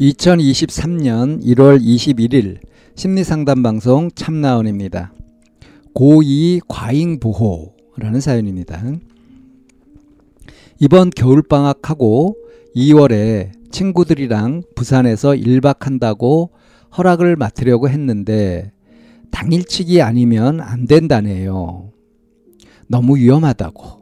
2023년 1월 21일 심리상담 방송 참나원입니다. 고2 과잉보호라는 사연입니다. 이번 겨울방학하고 2월에 친구들이랑 부산에서 1박 한다고 허락을 맡으려고 했는데 당일치기 아니면 안 된다네요. 너무 위험하다고.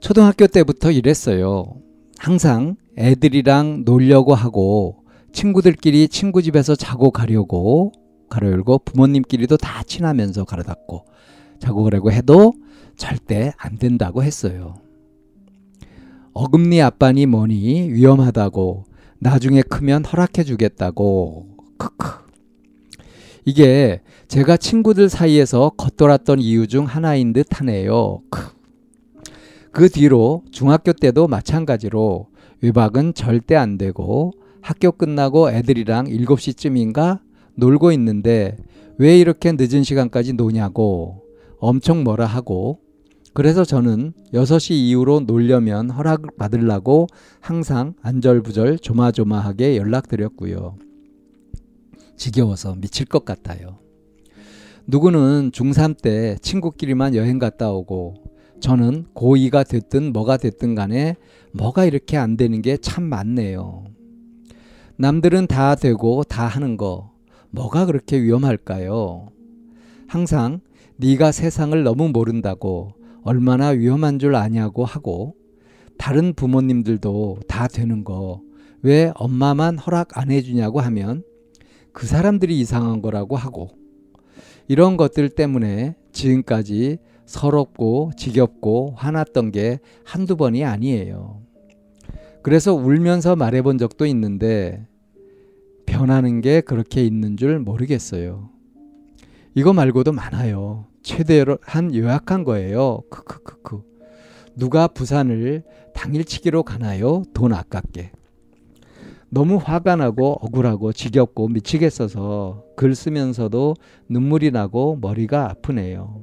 초등학교 때부터 이랬어요. 항상 애들이랑 놀려고 하고 친구들끼리 친구 집에서 자고 가려고 가로 열고 부모님끼리도 다 친하면서 가로 닫고 자고 가려고 해도 절대 안 된다고 했어요. 어금니 아빠니 뭐니 위험하다고 나중에 크면 허락해 주겠다고 크크 이게 제가 친구들 사이에서 겉돌았던 이유 중 하나인 듯 하네요. 그 뒤로 중학교 때도 마찬가지로 외박은 절대 안 되고 학교 끝나고 애들이랑 7시쯤인가 놀고 있는데 왜 이렇게 늦은 시간까지 노냐고 엄청 뭐라 하고 그래서 저는 6시 이후로 놀려면 허락을 받으려고 항상 안절부절 조마조마하게 연락드렸고요. 지겨워서 미칠 것 같아요. 누구는 중3 때 친구끼리만 여행 갔다 오고 저는 고2가 됐든 뭐가 됐든 간에 뭐가 이렇게 안 되는 게 참 많네요. 남들은 다 되고 다 하는 거 뭐가 그렇게 위험할까요? 항상 네가 세상을 너무 모른다고 얼마나 위험한 줄 아냐고 하고 다른 부모님들도 다 되는 거 왜 엄마만 허락 안 해주냐고 하면 그 사람들이 이상한 거라고 하고 이런 것들 때문에 지금까지 서럽고 지겹고 화났던 게 한두 번이 아니에요. 그래서 울면서 말해본 적도 있는데 변하는 게 그렇게 있는 줄 모르겠어요. 이거 말고도 많아요. 최대한 요약한 거예요. 크크크크. 누가 부산을 당일치기로 가나요? 돈 아깝게. 너무 화가 나고 억울하고 지겹고 미치겠어서 글 쓰면서도 눈물이 나고 머리가 아프네요.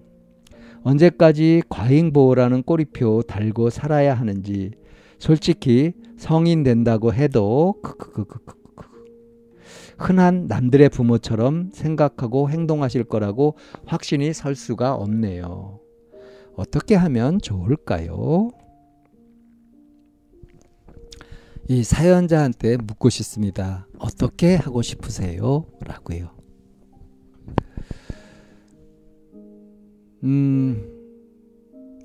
언제까지 과잉보호라는 꼬리표 달고 살아야 하는지 솔직히 성인 된다고 해도 흔한 남들의 부모처럼 생각하고 행동하실 거라고 확신이 설 수가 없네요. 어떻게 하면 좋을까요? 이 사연자한테 묻고 싶습니다. 어떻게 하고 싶으세요? 라고요. 음,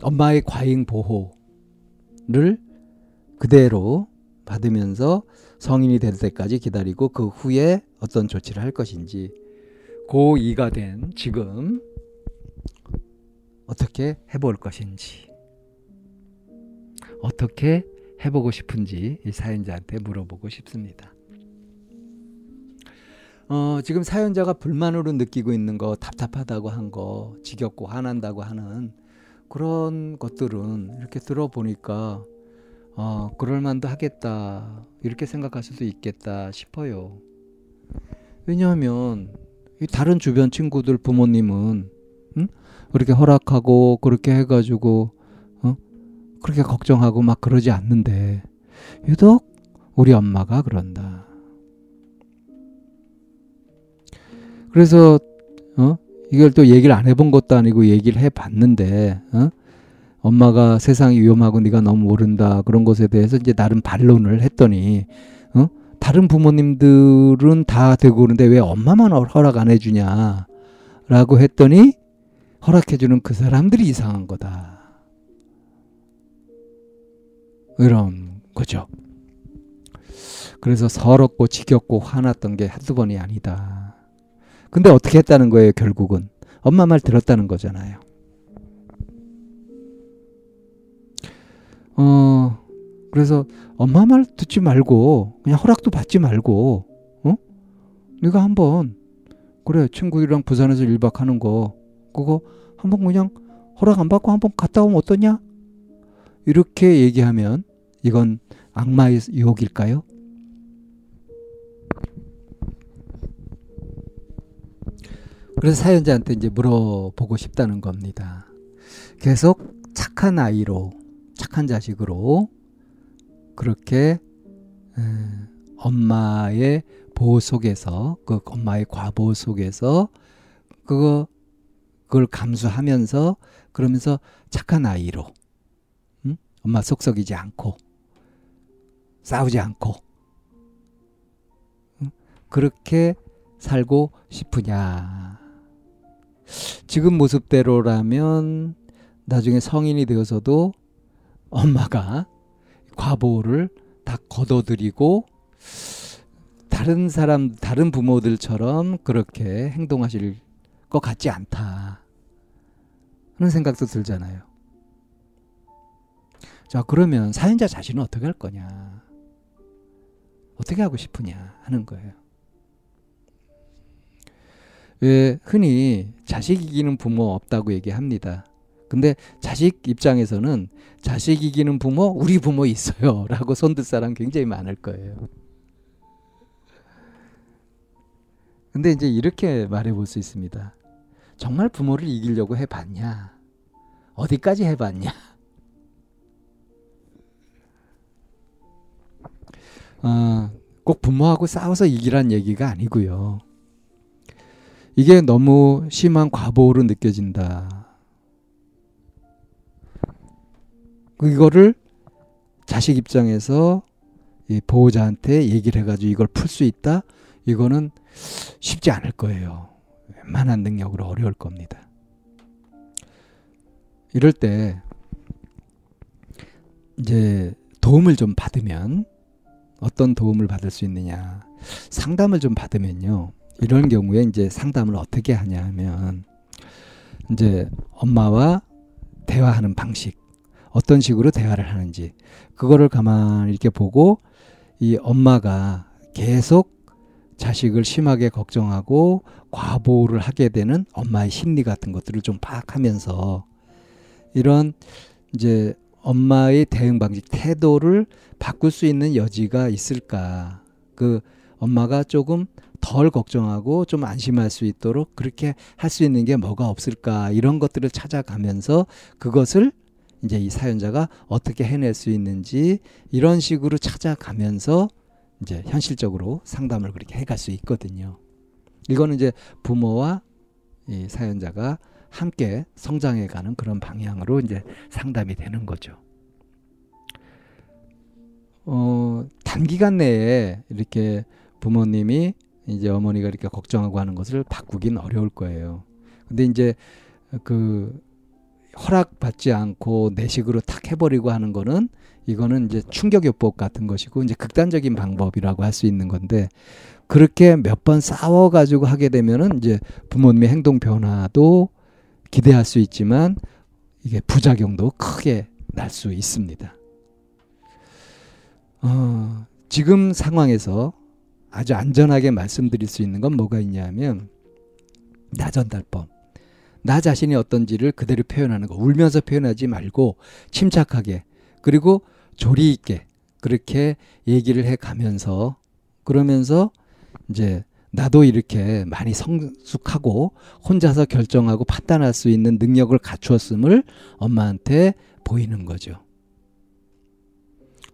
엄마의 과잉 보호를 그대로 받으면서 성인이 될 때까지 기다리고 그 후에 어떤 조치를 할 것인지 고2가 된 지금 어떻게 해볼 것인지 어떻게 해보고 싶은지 이 사연자한테 물어보고 싶습니다. 어, 지금 사연자가 불만으로 느끼고 있는 거, 답답하다고 한 거, 지겹고 화난다고 하는 그런 것들은 이렇게 들어보니까 어, 그럴만도 하겠다. 이렇게 생각할 수도 있겠다 싶어요. 왜냐하면 다른 주변 친구들 부모님은 응? 그렇게 허락하고 그렇게 해가지고 어? 그렇게 걱정하고 막 그러지 않는데 유독 우리 엄마가 그런다. 그래서 어? 이걸 또 얘기를 안 해본 것도 아니고 얘기를 해봤는데 어? 엄마가 세상이 위험하고 네가 너무 모른다 그런 것에 대해서 이제 나름 반론을 했더니 어? 다른 부모님들은 다 되고 그러는데 왜 엄마만 허락 안 해주냐라고 했더니 허락해주는 그 사람들이 이상한 거다. 이런 거죠. 그래서 서럽고 지겹고 화났던 게 한두 번이 아니다. 근데 어떻게 했다는 거예요, 결국은? 엄마 말 들었다는 거잖아요. 어, 그래서 엄마 말 듣지 말고 그냥 허락도 받지 말고 어? 네가 한번 그래 친구들이랑 부산에서 1박 하는 거 그거 한번 그냥 허락 안 받고 한번 갔다 오면 어떠냐? 이렇게 얘기하면 이건 악마의 유혹일까요? 그래서 사연자한테 이제 물어보고 싶다는 겁니다. 계속 착한 아이로, 착한 자식으로 그렇게 엄마의 보호 속에서 그 엄마의 과보호 속에서 그거 그걸 감수하면서 그러면서 착한 아이로 응? 엄마 속 썩이지 않고 싸우지 않고 응? 그렇게 살고 싶으냐 지금 모습대로라면 나중에 성인이 되어서도 엄마가 과보를 다 걷어들이고 다른 사람 다른 부모들처럼 그렇게 행동하실 것 같지 않다 하는 생각도 들잖아요. 자 그러면 사연자 자신은 어떻게 할 거냐 어떻게 하고 싶으냐 하는 거예요. 왜 흔히 자식 이기는 부모 없다고 얘기합니다. 근데 자식 입장에서는 자식 이기는 부모 우리 부모 있어요 라고 손들 사람 굉장히 많을 거예요. 근데 이제 이렇게 말해 볼 수 있습니다. 정말 부모를 이기려고 해 봤냐? 어디까지 해 봤냐? 어, 꼭 부모하고 싸워서 이기란 얘기가 아니고요. 이게 너무 심한 과보로 느껴진다. 이거를 자식 입장에서 이 보호자한테 얘기를 해가지고 이걸 풀 수 있다? 이거는 쉽지 않을 거예요. 웬만한 능력으로 어려울 겁니다. 이럴 때 이제 도움을 좀 받으면 어떤 도움을 받을 수 있느냐 상담을 좀 받으면요 이런 경우에 이제 상담을 어떻게 하냐 하면 이제 엄마와 대화하는 방식 어떤 식으로 대화를 하는지 그거를 가만히 이렇게 보고 이 엄마가 계속 자식을 심하게 걱정하고 과보를 하게 되는 엄마의 심리 같은 것들을 좀 파악하면서 이런 이제 엄마의 대응 방식 태도를 바꿀 수 있는 여지가 있을까? 그 엄마가 조금 덜 걱정하고 좀 안심할 수 있도록 그렇게 할 수 있는 게 뭐가 없을까 이런 것들을 찾아가면서 그것을 이제 이 사연자가 어떻게 해낼 수 있는지 이런 식으로 찾아가면서 이제 현실적으로 상담을 그렇게 해갈 수 있거든요. 이거는 이제 부모와 이 사연자가 함께 성장해가는 그런 방향으로 이제 상담이 되는 거죠. 어, 단기간 내에 이렇게 부모님이 이제 어머니가 이렇게 걱정하고 하는 것을 바꾸긴 어려울 거예요. 근데 이제 그 허락받지 않고 내식으로 탁 해버리고 하는 거는 이거는 이제 충격요법 같은 것이고 이제 극단적인 방법이라고 할 수 있는 건데 그렇게 몇 번 싸워 가지고 하게 되면은 이제 부모님의 행동 변화도 기대할 수 있지만 이게 부작용도 크게 날 수 있습니다. 어, 지금 상황에서 아주 안전하게 말씀드릴 수 있는 건 뭐가 있냐면 나 전달법. 나 자신이 어떤지를 그대로 표현하는 거. 울면서 표현하지 말고 침착하게 그리고 조리 있게 그렇게 얘기를 해 가면서 그러면서 이제 나도 이렇게 많이 성숙하고 혼자서 결정하고 판단할 수 있는 능력을 갖추었음을 엄마한테 보이는 거죠.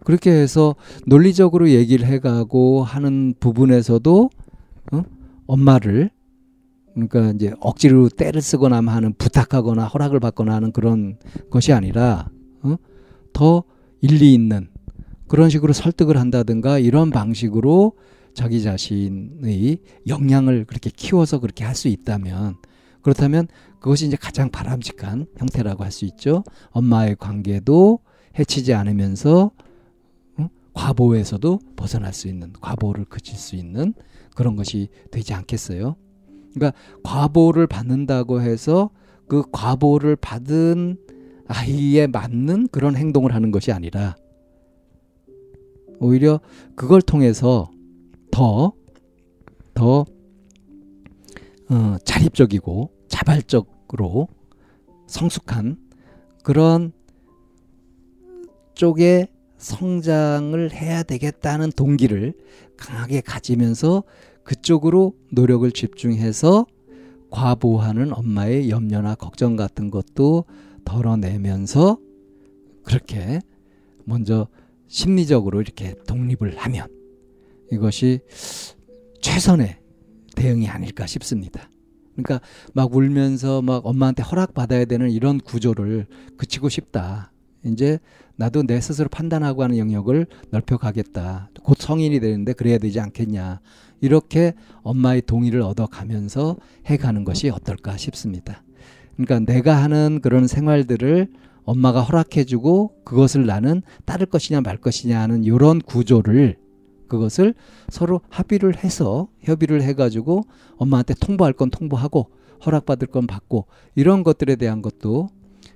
그렇게 해서 논리적으로 얘기를 해가고 하는 부분에서도 어? 엄마를 그러니까 이제 억지로 때를 쓰거나 하는 부탁하거나 허락을 받거나 하는 그런 것이 아니라 어? 더 일리 있는 그런 식으로 설득을 한다든가 이런 방식으로 자기 자신의 역량을 그렇게 키워서 그렇게 할 수 있다면 그렇다면 그것이 이제 가장 바람직한 형태라고 할 수 있죠. 엄마의 관계도 해치지 않으면서 어? 과보에서도 벗어날 수 있는 과보를 그칠 수 있는 그런 것이 되지 않겠어요? 그러니까 과보를 받는다고 해서 그 과보를 받은 아이에 맞는 그런 행동을 하는 것이 아니라 오히려 그걸 통해서 더, 더, 어, 자립적이고 자발적으로 성숙한 그런 쪽에 성장을 해야 되겠다는 동기를 강하게 가지면서 그쪽으로 노력을 집중해서 과보하는 엄마의 염려나 걱정 같은 것도 덜어내면서 그렇게 먼저 심리적으로 이렇게 독립을 하면 이것이 최선의 대응이 아닐까 싶습니다. 그러니까 막 울면서 막 엄마한테 허락받아야 되는 이런 구조를 그치고 싶다. 이제 나도 내 스스로 판단하고 하는 영역을 넓혀가겠다. 곧 성인이 되는데 그래야 되지 않겠냐. 이렇게 엄마의 동의를 얻어가면서 해가는 것이 어떨까 싶습니다. 그러니까 내가 하는 그런 생활들을 엄마가 허락해주고 그것을 나는 따를 것이냐 말 것이냐 하는 이런 구조를 그것을 서로 합의를 해서 협의를 해가지고 엄마한테 통보할 건 통보하고 허락받을 건 받고 이런 것들에 대한 것도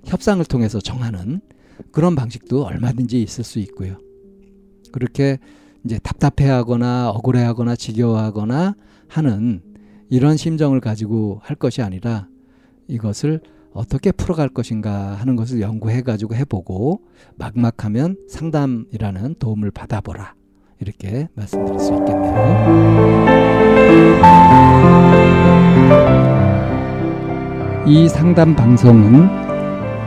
협상을 통해서 정하는 그런 방식도 얼마든지 있을 수 있고요. 그렇게 이제 답답해하거나 억울해하거나 지겨워하거나 하는 이런 심정을 가지고 할 것이 아니라 이것을 어떻게 풀어갈 것인가 하는 것을 연구해 가지고 해보고 막막하면 상담이라는 도움을 받아보라 이렇게 말씀드릴 수 있겠네요. 이 상담 방송은